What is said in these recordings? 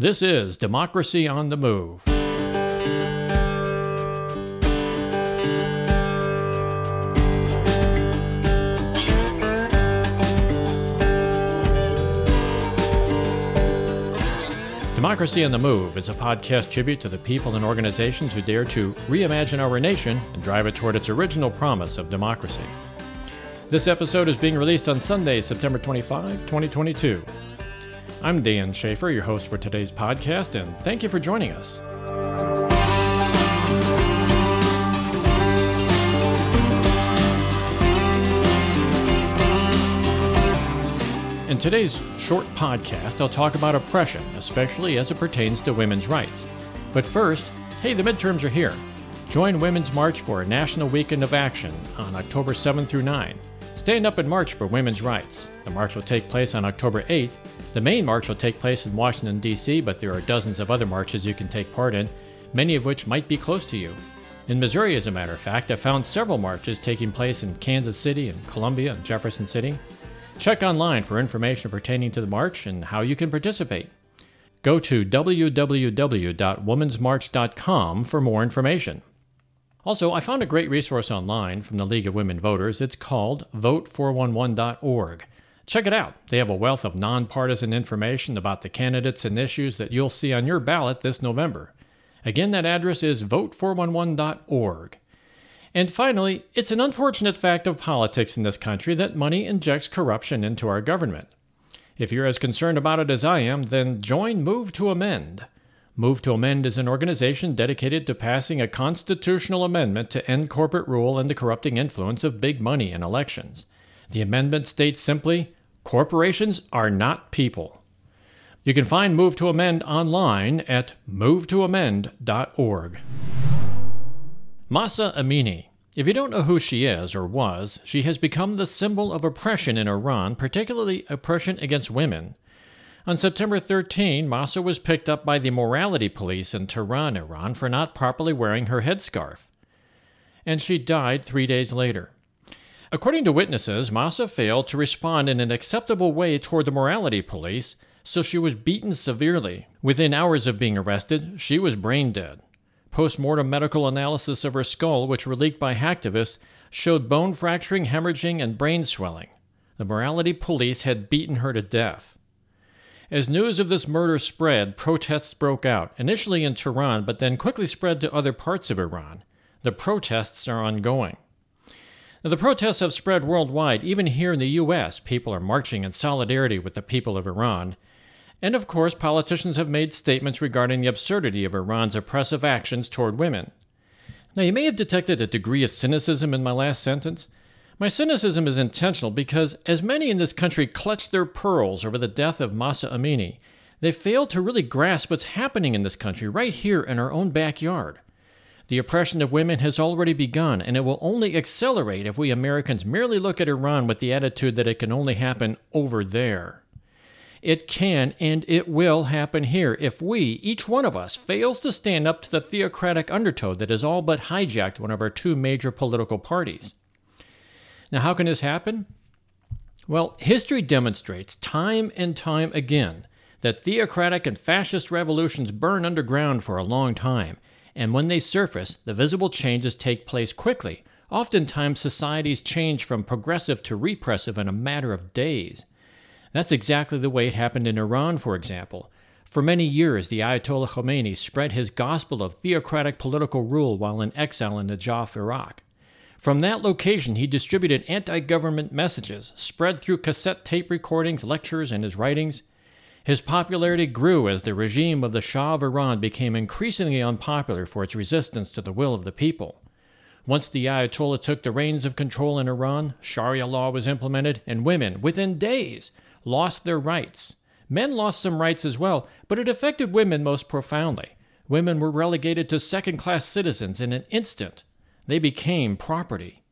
This is Democracy on the Move. Democracy on the Move is a podcast tribute to the people and organizations who dare to reimagine our nation and drive it toward its original promise of democracy. This episode is being released on Sunday, September 25, 2022. I'm Dan Schaefer, your host for today's podcast, and thank you for joining us. In today's short podcast, I'll talk about oppression, especially as it pertains to women's rights. But first, hey, the midterms are here. Join Women's March for a national weekend of action on October 7 through 9. Stand up and march for women's rights. The march will take place on October 8th. The main march will take place in Washington, D.C., but there are dozens of other marches you can take part in, many of which might be close to you. In Missouri, as a matter of fact, I found several marches taking place in Kansas City and Columbia and Jefferson City. Check online for information pertaining to the march and how you can participate. Go to www.womensmarch.com for more information. Also, I found a great resource online from the League of Women Voters. It's called vote411.org. Check it out. They have a wealth of nonpartisan information about the candidates and issues that you'll see on your ballot this November. Again, that address is vote411.org. And finally, it's an unfortunate fact of politics in this country that money injects corruption into our government. If you're as concerned about it as I am, then join Move to Amend. Move to Amend is an organization dedicated to passing a constitutional amendment to end corporate rule and the corrupting influence of big money in elections. The amendment states simply corporations are not people. You can find Move to Amend online at movetoamend.org. Mahsa Amini. If you don't know who she is or was, she has become the symbol of oppression in Iran, particularly oppression against women. On September 13, Mahsa was picked up by the morality police in Tehran, Iran, for not properly wearing her headscarf. And she died three days later. According to witnesses, Mahsa failed to respond in an acceptable way toward the morality police, so she was beaten severely. Within hours of being arrested, she was brain dead. Post-mortem medical analysis of her skull, which were leaked by hacktivists, showed bone fracturing, hemorrhaging, and brain swelling. The morality police had beaten her to death. As news of this murder spread, protests broke out, initially in Tehran, but then quickly spread to other parts of Iran. The protests are ongoing. Now, the protests have spread worldwide. Even here in the U.S., people are marching in solidarity with the people of Iran. And of course, politicians have made statements regarding the absurdity of Iran's oppressive actions toward women. Now, you may have detected a degree of cynicism in my last sentence. My cynicism is intentional because, as many in this country clutch their pearls over the death of Mahsa Amini, they fail to really grasp what's happening in this country right here in our own backyard. The oppression of women has already begun, and it will only accelerate if we Americans merely look at Iran with the attitude that it can only happen over there. It can and it will happen here if we, each one of us, fails to stand up to the theocratic undertow that has all but hijacked one of our two major political parties. Now, how can this happen? Well, history demonstrates time and time again that theocratic and fascist revolutions burn underground for a long time, and when they surface, the visible changes take place quickly. Oftentimes, societies change from progressive to repressive in a matter of days. That's exactly the way it happened in Iran, for example. For many years, the Ayatollah Khomeini spread his gospel of theocratic political rule while in exile in Najaf, Iraq. From that location, he distributed anti government messages, spread through cassette tape recordings, lectures, and his writings. His popularity grew as the regime of the Shah of Iran became increasingly unpopular for its resistance to the will of the people. Once the Ayatollah took the reins of control in Iran, Sharia law was implemented, and women, within days, lost their rights. Men lost some rights as well, but it affected women most profoundly. Women were relegated to second class citizens in an instant. They became property.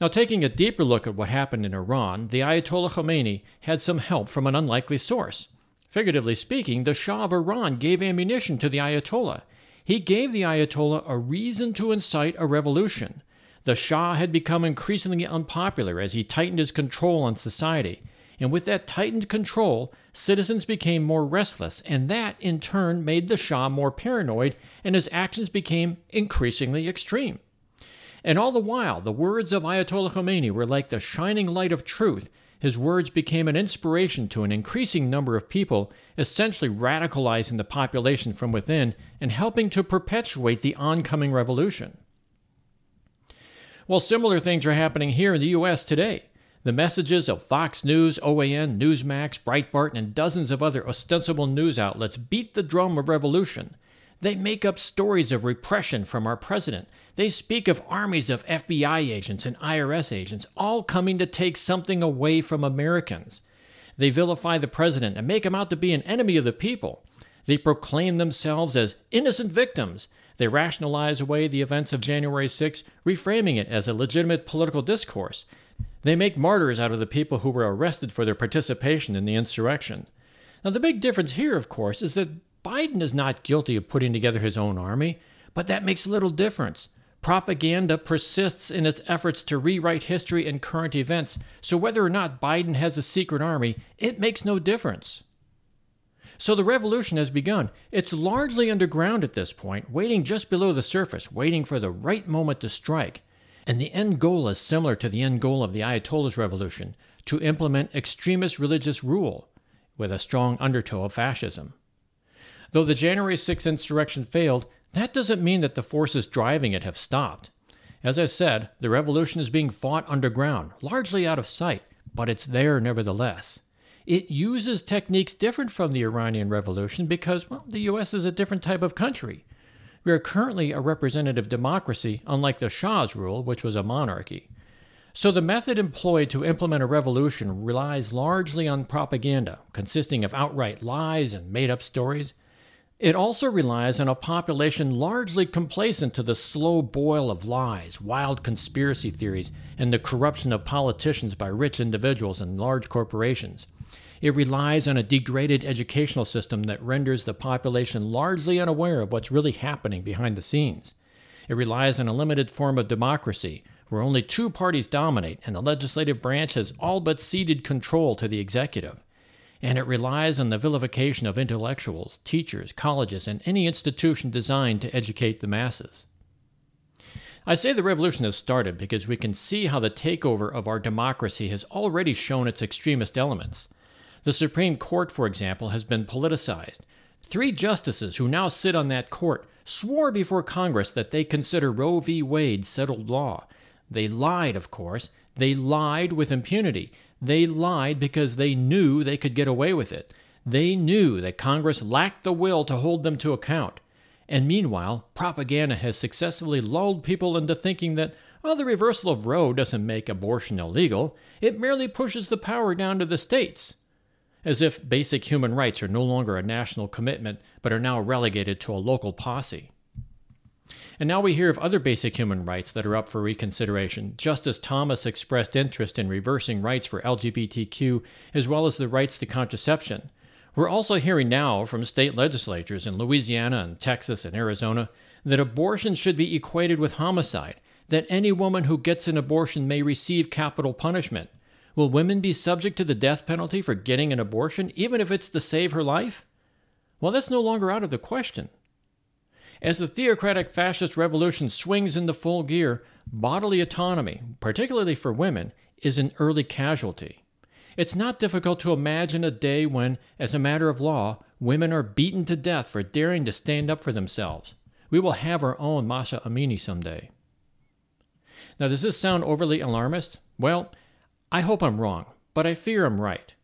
Now, taking a deeper look at what happened in Iran, the Ayatollah Khomeini had some help from an unlikely source. Figuratively speaking, the Shah of Iran gave ammunition to the Ayatollah. He gave the Ayatollah a reason to incite a revolution. The Shah had become increasingly unpopular as he tightened his control on society and with that tightened control, citizens became more restless, and that in turn made the Shah more paranoid, and his actions became increasingly extreme. And all the while, the words of Ayatollah Khomeini were like the shining light of truth. His words became an inspiration to an increasing number of people, essentially radicalizing the population from within and helping to perpetuate the oncoming revolution. Well, similar things are happening here in the U.S. today. The messages of Fox News, OAN, Newsmax, Breitbart, and dozens of other ostensible news outlets beat the drum of revolution. They make up stories of repression from our president. They speak of armies of FBI agents and IRS agents, all coming to take something away from Americans. They vilify the president and make him out to be an enemy of the people. They proclaim themselves as innocent victims. They rationalize away the events of January 6, reframing it as a legitimate political discourse. They make martyrs out of the people who were arrested for their participation in the insurrection. Now, the big difference here, of course, is that Biden is not guilty of putting together his own army, but that makes little difference. Propaganda persists in its efforts to rewrite history and current events, so whether or not Biden has a secret army, it makes no difference. So the revolution has begun. It's largely underground at this point, waiting just below the surface, waiting for the right moment to strike. And the end goal is similar to the end goal of the Ayatollah's revolution to implement extremist religious rule with a strong undertow of fascism. Though the January 6 insurrection failed, that doesn't mean that the forces driving it have stopped. As I said, the revolution is being fought underground, largely out of sight, but it's there nevertheless. It uses techniques different from the Iranian Revolution because, well, the U.S. is a different type of country. We are currently a representative democracy, unlike the Shah's rule, which was a monarchy. So the method employed to implement a revolution relies largely on propaganda, consisting of outright lies and made up stories. It also relies on a population largely complacent to the slow boil of lies, wild conspiracy theories, and the corruption of politicians by rich individuals and large corporations. It relies on a degraded educational system that renders the population largely unaware of what's really happening behind the scenes. It relies on a limited form of democracy, where only two parties dominate and the legislative branch has all but ceded control to the executive. And it relies on the vilification of intellectuals, teachers, colleges, and any institution designed to educate the masses. I say the revolution has started because we can see how the takeover of our democracy has already shown its extremist elements. The Supreme Court, for example, has been politicized. Three justices who now sit on that court swore before Congress that they consider Roe v. Wade settled law. They lied, of course. They lied with impunity. They lied because they knew they could get away with it. They knew that Congress lacked the will to hold them to account. And meanwhile, propaganda has successfully lulled people into thinking that, well, the reversal of Roe doesn't make abortion illegal, it merely pushes the power down to the states as if basic human rights are no longer a national commitment but are now relegated to a local posse. And now we hear of other basic human rights that are up for reconsideration. Justice Thomas expressed interest in reversing rights for LGBTQ as well as the rights to contraception. We're also hearing now from state legislatures in Louisiana and Texas and Arizona that abortion should be equated with homicide, that any woman who gets an abortion may receive capital punishment, Will women be subject to the death penalty for getting an abortion, even if it's to save her life? Well, that's no longer out of the question. As the theocratic fascist revolution swings into full gear, bodily autonomy, particularly for women, is an early casualty. It's not difficult to imagine a day when, as a matter of law, women are beaten to death for daring to stand up for themselves. We will have our own Mahsa Amini someday. Now, does this sound overly alarmist? Well, I hope I'm wrong, but I fear I'm right.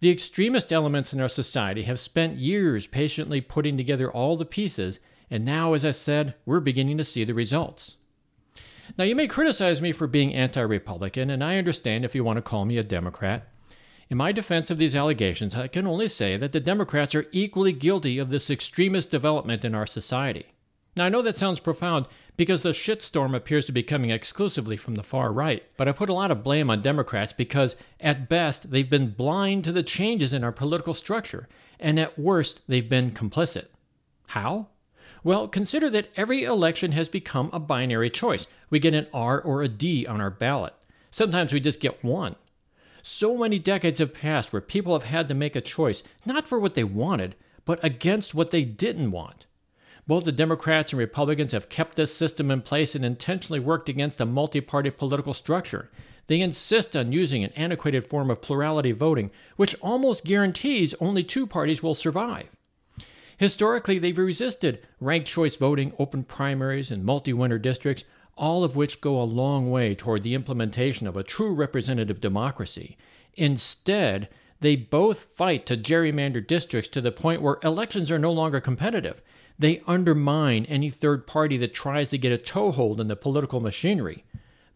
The extremist elements in our society have spent years patiently putting together all the pieces, and now, as I said, we're beginning to see the results. Now, you may criticize me for being anti Republican, and I understand if you want to call me a Democrat. In my defense of these allegations, I can only say that the Democrats are equally guilty of this extremist development in our society. Now, I know that sounds profound because the shitstorm appears to be coming exclusively from the far right, but I put a lot of blame on Democrats because, at best, they've been blind to the changes in our political structure, and at worst, they've been complicit. How? Well, consider that every election has become a binary choice. We get an R or a D on our ballot. Sometimes we just get one. So many decades have passed where people have had to make a choice, not for what they wanted, but against what they didn't want. Both the Democrats and Republicans have kept this system in place and intentionally worked against a multi party political structure. They insist on using an antiquated form of plurality voting, which almost guarantees only two parties will survive. Historically, they've resisted ranked choice voting, open primaries, and multi winner districts, all of which go a long way toward the implementation of a true representative democracy. Instead, they both fight to gerrymander districts to the point where elections are no longer competitive. They undermine any third party that tries to get a toehold in the political machinery.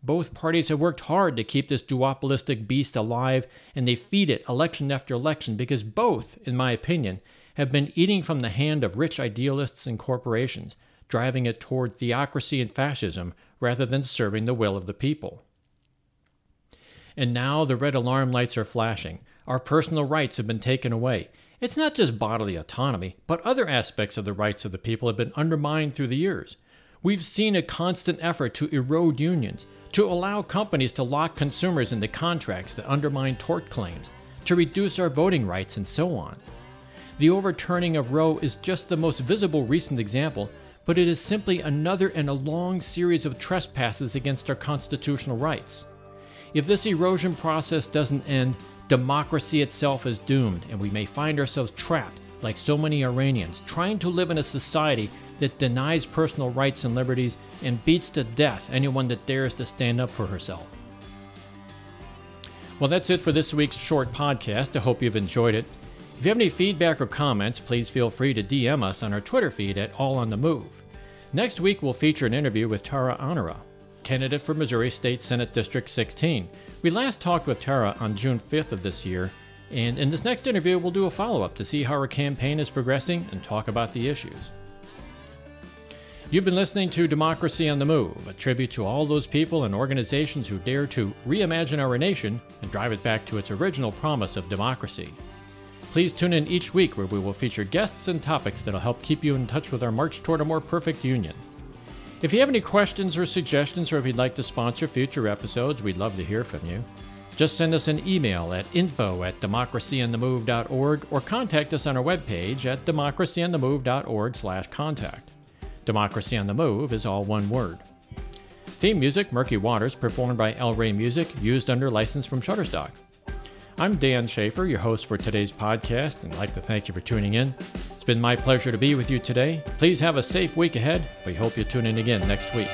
Both parties have worked hard to keep this duopolistic beast alive, and they feed it election after election because both, in my opinion, have been eating from the hand of rich idealists and corporations, driving it toward theocracy and fascism rather than serving the will of the people. And now the red alarm lights are flashing. Our personal rights have been taken away. It's not just bodily autonomy, but other aspects of the rights of the people have been undermined through the years. We've seen a constant effort to erode unions, to allow companies to lock consumers into contracts that undermine tort claims, to reduce our voting rights, and so on. The overturning of Roe is just the most visible recent example, but it is simply another in a long series of trespasses against our constitutional rights. If this erosion process doesn't end, democracy itself is doomed, and we may find ourselves trapped, like so many Iranians, trying to live in a society that denies personal rights and liberties and beats to death anyone that dares to stand up for herself. Well, that's it for this week's short podcast. I hope you've enjoyed it. If you have any feedback or comments, please feel free to DM us on our Twitter feed at All on the Move. Next week, we'll feature an interview with Tara Anura, candidate for Missouri State Senate District 16. We last talked with Tara on June 5th of this year, and in this next interview, we'll do a follow up to see how her campaign is progressing and talk about the issues. You've been listening to Democracy on the Move, a tribute to all those people and organizations who dare to reimagine our nation and drive it back to its original promise of democracy. Please tune in each week where we will feature guests and topics that'll help keep you in touch with our march toward a more perfect union. If you have any questions or suggestions, or if you'd like to sponsor future episodes, we'd love to hear from you. Just send us an email at info at democracyonthemove.org or contact us on our webpage at democracyonthemove.org slash contact. Democracy on the Move is all one word. Theme music, Murky Waters, performed by El Rey Music, used under license from Shutterstock. I'm Dan Schaefer, your host for today's podcast, and I'd like to thank you for tuning in. It's been my pleasure to be with you today. Please have a safe week ahead. We hope you tune in again next week.